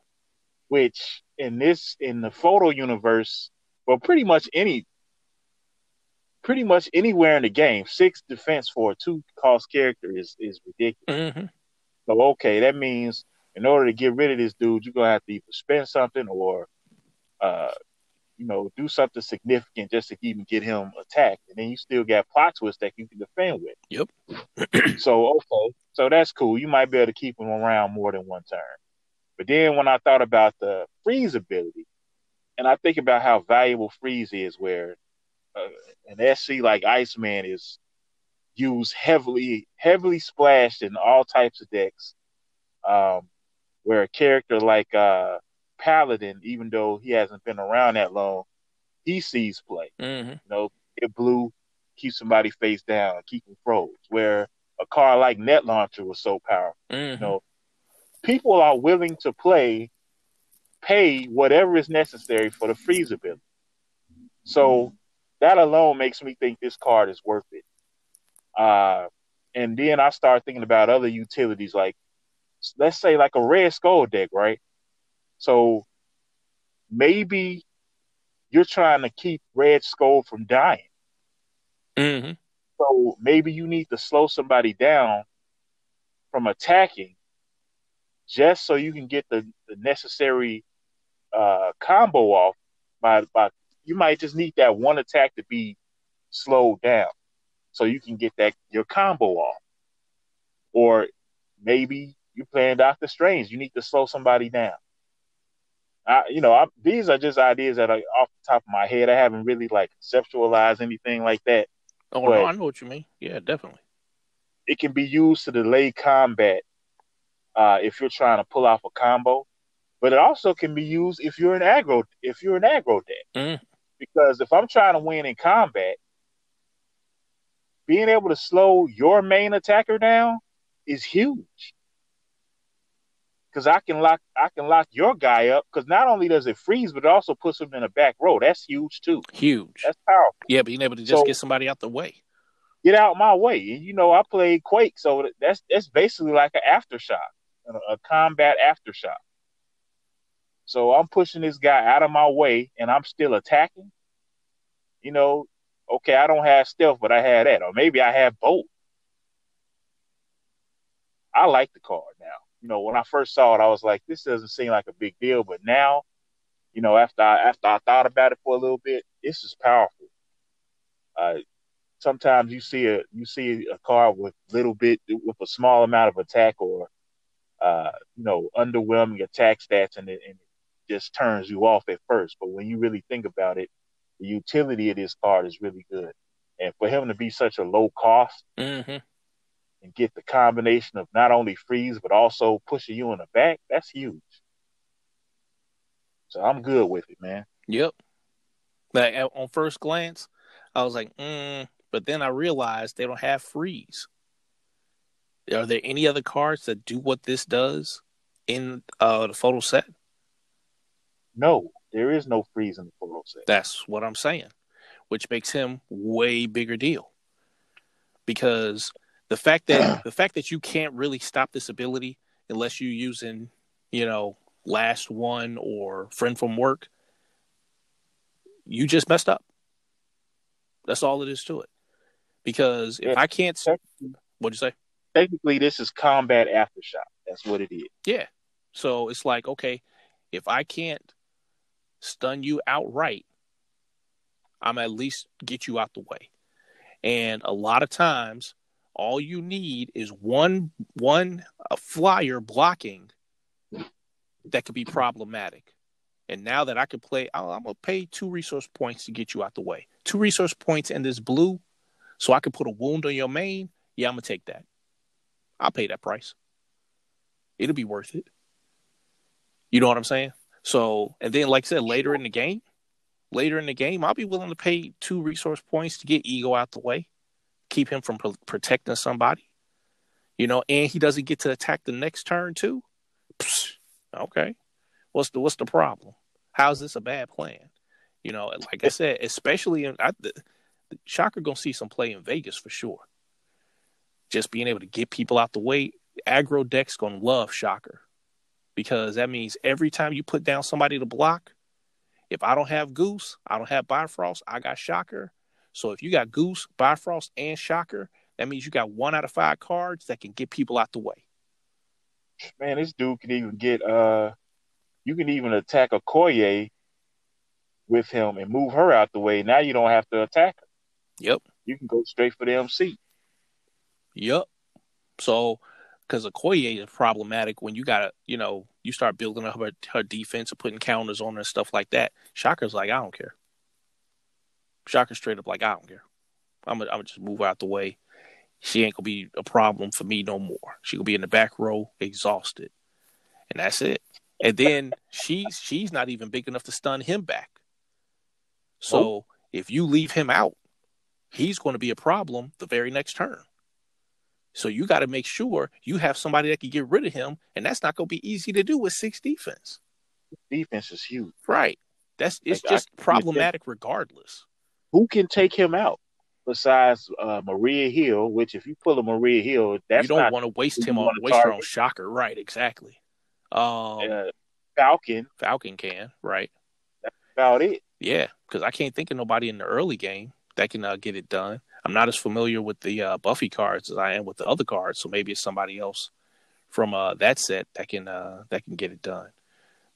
Which in this in the photo universe, well, pretty much any pretty much anywhere in the game, six defense for a two cost character is is ridiculous. Mm-hmm. So okay, that means in order to get rid of this dude, you're gonna have to either spend something or uh you know, do something significant just to even get him attacked. And then you still got plot twists that you can defend with. Yep. [CLEARS THROAT] [CLEARS THROAT] so okay. So that's cool. You might be able to keep him around more than one turn. But then when I thought about the freeze ability, and I think about how valuable freeze is, where uh, an SC like Iceman is used heavily, heavily splashed in all types of decks. Um, where a character like uh, Paladin, even though he hasn't been around that long, he sees play. Mm-hmm. You know, get blue, keep somebody face down, keep them froze. Where a card like Net Launcher was so powerful. Mm-hmm. You know, people are willing to play, pay whatever is necessary for the freeze ability. So that alone makes me think this card is worth it. Uh, and then I start thinking about other utilities, like let's say like a red skull deck, right? So maybe you're trying to keep Red Skull from dying. Mm-hmm. So maybe you need to slow somebody down from attacking just so you can get the, the necessary uh, combo off by by you might just need that one attack to be slowed down so you can get that your combo off. Or maybe you're playing Doctor Strange, you need to slow somebody down. I, you know, I, these are just ideas that are off the top of my head. I haven't really like conceptualized anything like that. Oh no, I know what you mean. Yeah, definitely. It can be used to delay combat uh, if you're trying to pull off a combo, but it also can be used if you're an aggro if you're an aggro deck. Mm. Because if I'm trying to win in combat, being able to slow your main attacker down is huge. Because I can lock I can lock your guy up. Because not only does it freeze, but it also puts him in a back row. That's huge too. Huge. That's powerful. yeah, being able to just So- get somebody out the way. Get out my way. And you know I played Quake, so that's that's basically like an aftershock, a, a combat aftershock. So I'm pushing this guy out of my way, and I'm still attacking. You know, okay, I don't have stealth, but I have that, or maybe I have both. I like the card now. You know, when I first saw it, I was like, this doesn't seem like a big deal, but now, you know, after I after I thought about it for a little bit, this is powerful. Uh, sometimes you see a you see a card with little bit with a small amount of attack or uh, you know underwhelming attack stats, and it, and just turns you off at first. But when you really think about it, the utility of this card is really good, and for him to be such a low cost Mm-hmm. and get the combination of not only freeze but also pushing you in the back, that's huge. So I'm good with it, man. Yep. Like on first glance, I was like, mm, but then I realized they don't have freeze. Are there any other cards that do what this does in uh, the photo set? No, there is no freeze in the photo set. That's what I'm saying, which makes him way bigger deal. Because the fact that [CLEARS THROAT] the fact that you can't really stop this ability unless you're using, you know, last one or friend from work, you just messed up. That's all it is to it. Because if Yeah. I can't, what'd you say? technically, this is combat aftershock. That's what it is. Yeah. So it's like, okay, if I can't stun you outright, I'm at least get you out the way. And a lot of times, all you need is one one a flyer blocking that could be problematic. And now that I could play, I'm gonna pay two resource points to get you out the way. Two resource points in this blue, so I can put a wound on your main. Yeah, I'm gonna take that. I'll pay that price. It'll be worth it. You know what I'm saying? So, and then like I said, later in the game, later in the game, I'll be willing to pay two resource points to get Ego out the way, keep him from pro- protecting somebody. You know, and he doesn't get to attack the next turn too. Psst, okay, what's the what's the problem? How's this a bad plan? You know, like I said, especially in I, the, the Shocker gonna see some play in Vegas for sure. Just being able to get people out the way, aggro decks gonna love Shocker because that means every time you put down somebody to block, if I don't have Goose, I don't have Bifrost, I got Shocker. So if you got Goose, Bifrost, and Shocker, that means you got one out of five cards that can get people out the way. Man, this dude can even get uh you can even attack Okoye with him and move her out the way. Now you don't have to attack her. Yep. You can go straight for the MC. Yep. So because Okoye is problematic when you gotta, you know, you start building up her, her defense and putting counters on her and stuff like that. Shocker's like, I don't care. Shocker straight up like, I don't care. I'm gonna, I'm gonna just move out the way. She ain't gonna be a problem for me no more. She gonna be in the back row, exhausted, and that's it. And then she's she's not even big enough to stun him back. So oh. if you leave him out, he's going to be a problem the very next turn. So you got to make sure you have somebody that can get rid of him, and that's not going to be easy to do with six defense. Defense is huge, right? That's it's like, just I, problematic regardless. Who can take him out besides uh, Maria Hill? Which, if you pull a Maria Hill, that's you don't want to waste him on waste her on Shocker, right? Exactly. Um, uh, Falcon, Falcon can right. That's about it. Yeah, because I can't think of nobody in the early game that can uh, get it done. I'm not as familiar with the uh, Buffy cards as I am with the other cards, so maybe it's somebody else from uh, that set that can uh, that can get it done.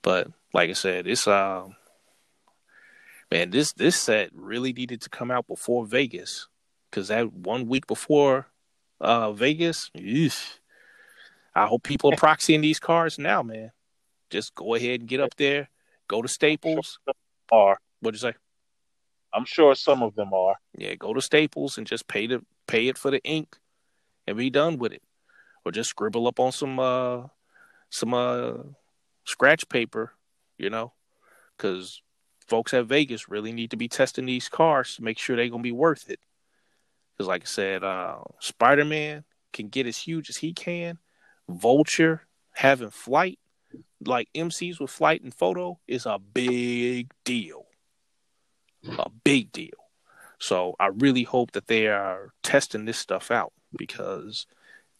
But like I said, it's um man, this this set really needed to come out before Vegas because that one week before uh, Vegas, eesh, I hope people are [LAUGHS] proxying these cards now, man. Just go ahead and get up there, go to Staples. Or what'd you say? I'm sure some of them are. Yeah, go to Staples and just pay to pay it for the ink and be done with it. Or just scribble up on some uh some uh scratch paper, you know, because folks at Vegas really need to be testing these cars to make sure they're gonna be worth it. Because, like I said, uh, Spider Man can get as huge as he can. Vulture having flight, like MCs with flight and photo, is a big deal a big deal. So I really hope that they are testing this stuff out because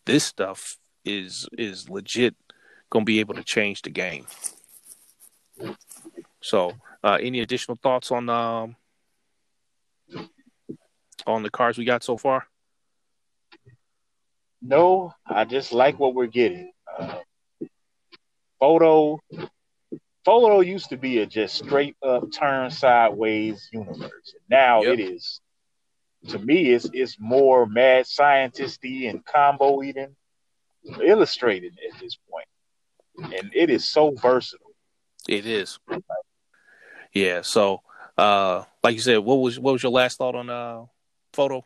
this stuff is is legit going to be able to change the game. So, uh, any additional thoughts on um, on the cards we got so far? No, I just like what we're getting. Uh, photo Photo used to be a just straight up turn sideways universe. Now yep. it is to me it's it's more mad scientisty and combo eating illustrated at this point. And it is so versatile. It is. Yeah, so uh like you said, what was what was your last thought on uh photo?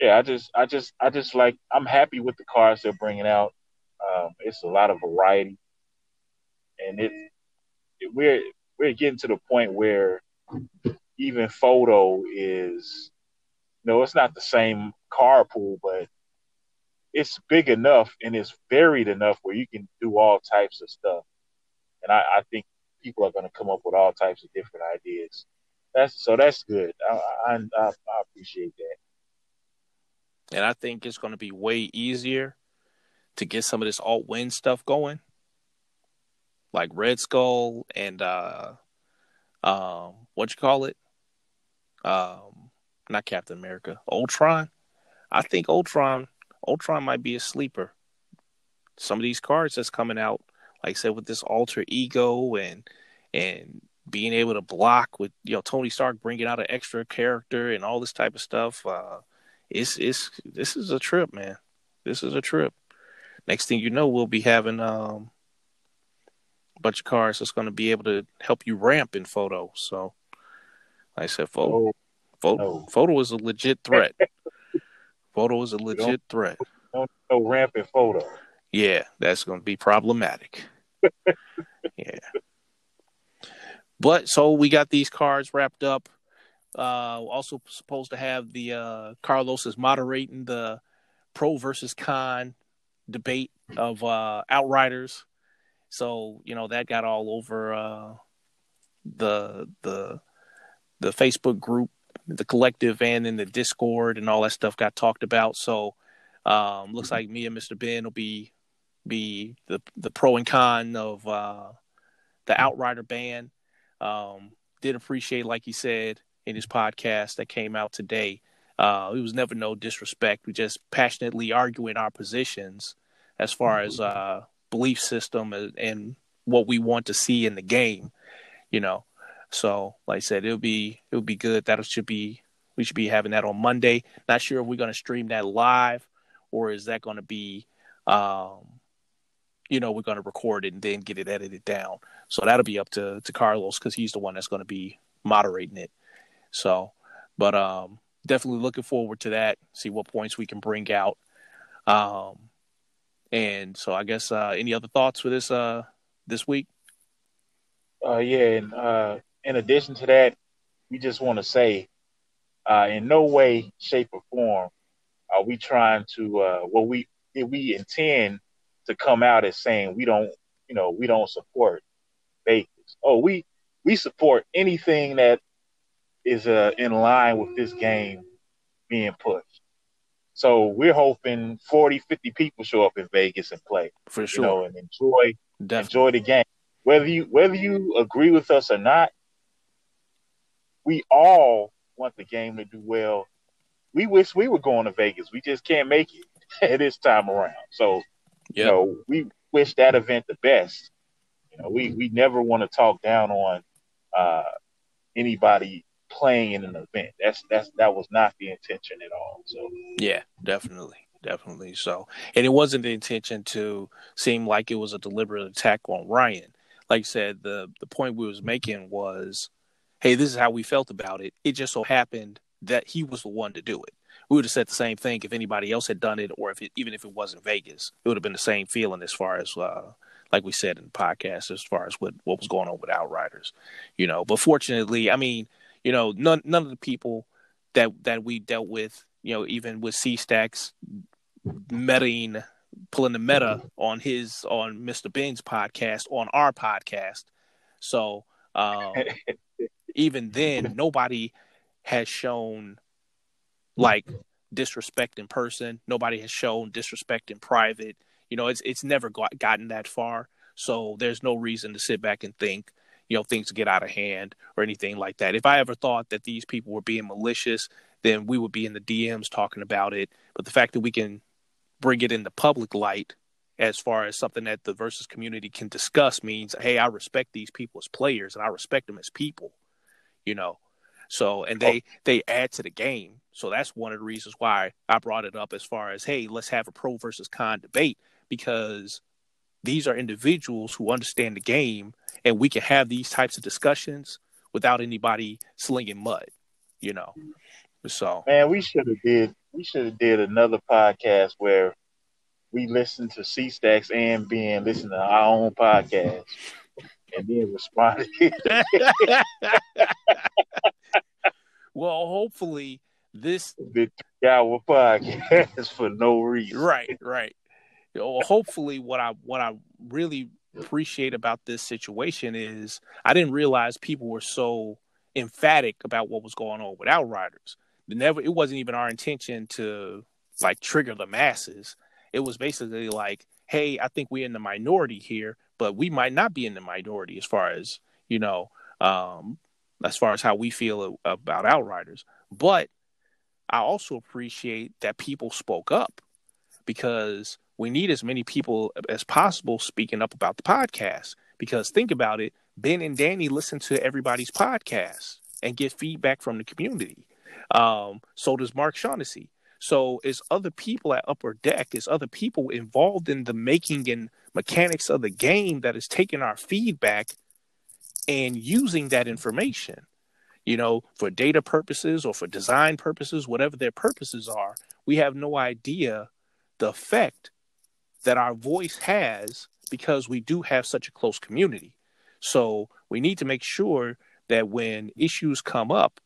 Yeah, I just I just I just like I'm happy with the cars they're bringing out. Um, it's a lot of variety, and it we're we're getting to the point where even photo is know it's not the same carpool but it's big enough and it's varied enough where you can do all types of stuff. And i, I think people are going to come up with all types of different ideas. That's so that's good. I, I, I appreciate that. And i think it's going to be way easier to get some of this alt win stuff going like Red Skull and uh um what you call it? Um not Captain America, Ultron. I think Ultron Ultron might be a sleeper. Some of these cards that's coming out, like I said, with this alter ego and and being able to block with you know Tony Stark bringing out an extra character and all this type of stuff. Uh, it's it's this is a trip, man. This is a trip. Next thing you know, we'll be having um bunch of cars that's going to be able to help you ramp in photo. So, like I said, photo, oh, photo, no. photo is a legit threat. [LAUGHS] photo is a legit threat. No, no ramp in photo. Yeah, that's going to be problematic. [LAUGHS] yeah. But so we got these cards wrapped up. Uh, also supposed to have the uh, Carlos is moderating the pro versus con debate of uh, Outriders so you know that got all over uh, the the the Facebook group, the collective, and in the Discord, and all that stuff got talked about. So um, looks like me and Mr. Ben will be be the the pro and con of uh, the Outrider ban. Um, did appreciate, like he said in his podcast that came out today. Uh, it was never no disrespect. We just passionately arguing our positions as far as uh, belief system and, and what we want to see in the game, you know. So, like I said, it'll be it'll be good. That should be we should be having that on Monday. Not sure if we're going to stream that live or is that going to be um, you know, we're going to record it and then get it edited down. So that'll be up to to Carlos because he's the one that's going to be moderating it. So, but um, definitely looking forward to that. See what points we can bring out. Um, and so I guess uh, any other thoughts for this uh this week? Uh, yeah, and uh, in addition to that, we just want to say, uh, in no way, shape, or form are we trying to uh, well we we intend to come out as saying we don't you know we don't support Vegas. Oh, we we support anything that is uh, in line with this game being pushed. So we're hoping 40, 50 people show up in Vegas and play. For sure. You know, and enjoy Definitely. enjoy the game. Whether you whether you agree with us or not, we all want the game to do well. We wish we were going to Vegas. We just can't make it [LAUGHS] this time around. So, yep. you know, we wish that event the best. You know, we, we never want to talk down on uh, anybody playing in an event. That's that's that was not the intention at all. So yeah, definitely, definitely. So, and it wasn't the intention to seem like it was a deliberate attack on Ryan. Like I said, the the point we was making was, hey, this is how we felt about it. It just so happened that he was the one to do it. We would have said the same thing if anybody else had done it, or if it, even if it wasn't Vegas, it would have been the same feeling as far as uh, like we said in the podcast, as far as what what was going on with Outriders, you know. But fortunately, I mean, you know, none none of the people that that we dealt with, you know, even with C Stacks metaing pulling the meta on his on Mr. Ben's podcast on our podcast. So um, [LAUGHS] even then, nobody has shown like disrespect in person. Nobody has shown disrespect in private. You know, it's it's never got, gotten that far. So there's no reason to sit back and think you know things get out of hand or anything like that. If I ever thought that these people were being malicious, then we would be in the DMs talking about it. But the fact that we can bring it into public light as far as something that the versus community can discuss means, hey, I respect these people as players and I respect them as people, you know. So and they oh. they add to the game. So that's one of the reasons why I brought it up as far as hey, let's have a pro versus con debate because these are individuals who understand the game and we can have these types of discussions without anybody slinging mud, you know. So man, we should have did we should have did another podcast where we listened to C Stacks and Ben listen to our own podcast and then responded. [LAUGHS] well, hopefully this the three hour podcast for no reason. Right, right. Hopefully what I what I really appreciate about this situation is I didn't realize people were so emphatic about what was going on with Outriders. never it wasn't even our intention to like trigger the masses. It was basically like, hey, I think we're in the minority here, but we might not be in the minority as far as, you know, um, as far as how we feel about Outriders. But I also appreciate that people spoke up because we need as many people as possible speaking up about the podcast. Because think about it, Ben and Danny listen to everybody's podcast and get feedback from the community. Um, so does Mark Shaughnessy. So it's other people at Upper Deck, it's other people involved in the making and mechanics of the game that is taking our feedback and using that information, you know, for data purposes or for design purposes, whatever their purposes are. We have no idea the effect that our voice has because we do have such a close community. So we need to make sure that when issues come up,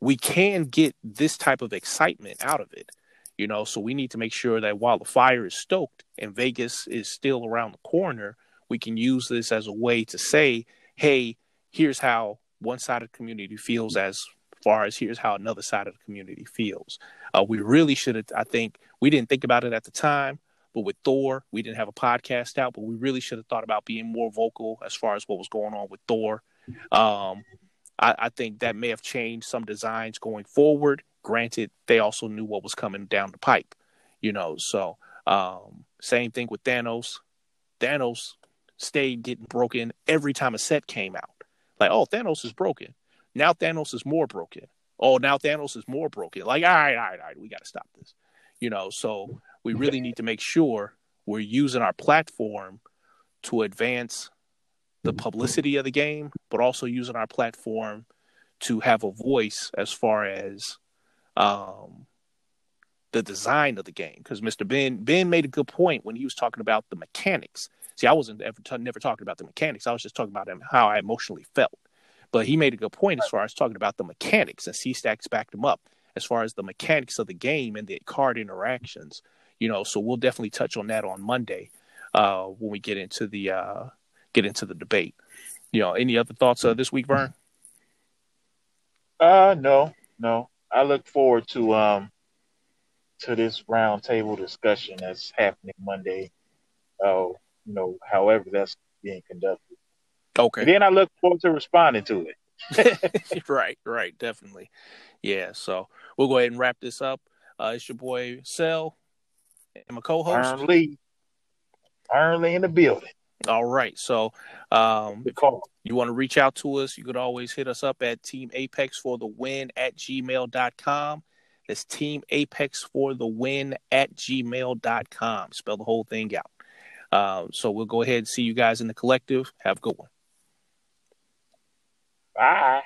we can get this type of excitement out of it. You know, so we need to make sure that while the fire is stoked and Vegas is still around the corner, we can use this as a way to say, hey, here's how one side of the community feels as far as here's how another side of the community feels. Uh, we really should have, I think, we didn't think about it at the time, but with Thor, we didn't have a podcast out, but we really should have thought about being more vocal as far as what was going on with Thor. Um, I, I think that may have changed some designs going forward. Granted, they also knew what was coming down the pipe, you know. So, um, same thing with Thanos. Thanos stayed getting broken every time a set came out. Like, oh, Thanos is broken. Now Thanos is more broken. Oh, now Thanos is more broken. Like, all right, all right, all right, we got to stop this. You know, so we really need to make sure we're using our platform to advance the publicity of the game, but also using our platform to have a voice as far as um, the design of the game. Because Mr. Ben Ben made a good point when he was talking about the mechanics. See, I wasn't ever t- never talking about the mechanics. I was just talking about how I emotionally felt. But he made a good point as far as talking about the mechanics, and C Stacks backed him up as far as the mechanics of the game and the card interactions. You know, so we'll definitely touch on that on Monday uh, when we get into the uh, get into the debate. You know, any other thoughts uh, this week, Vern? Uh, no, no. I look forward to um to this roundtable discussion that's happening Monday. Oh, uh, you know, however that's being conducted. Okay. And then I look forward to responding to it. [LAUGHS] right, right, definitely. Yeah, so we'll go ahead and wrap this up. Uh, it's your boy Cell and my co-host Iron Lee. Iron Lee in the building. All right. So um, you want to reach out to us, you could always hit us up at Team Apex for the win at gmail.com. That's Team Apex for the win at gmail.com. Spell the whole thing out. Uh, so we'll go ahead and see you guys in the collective. Have a good one. Bye.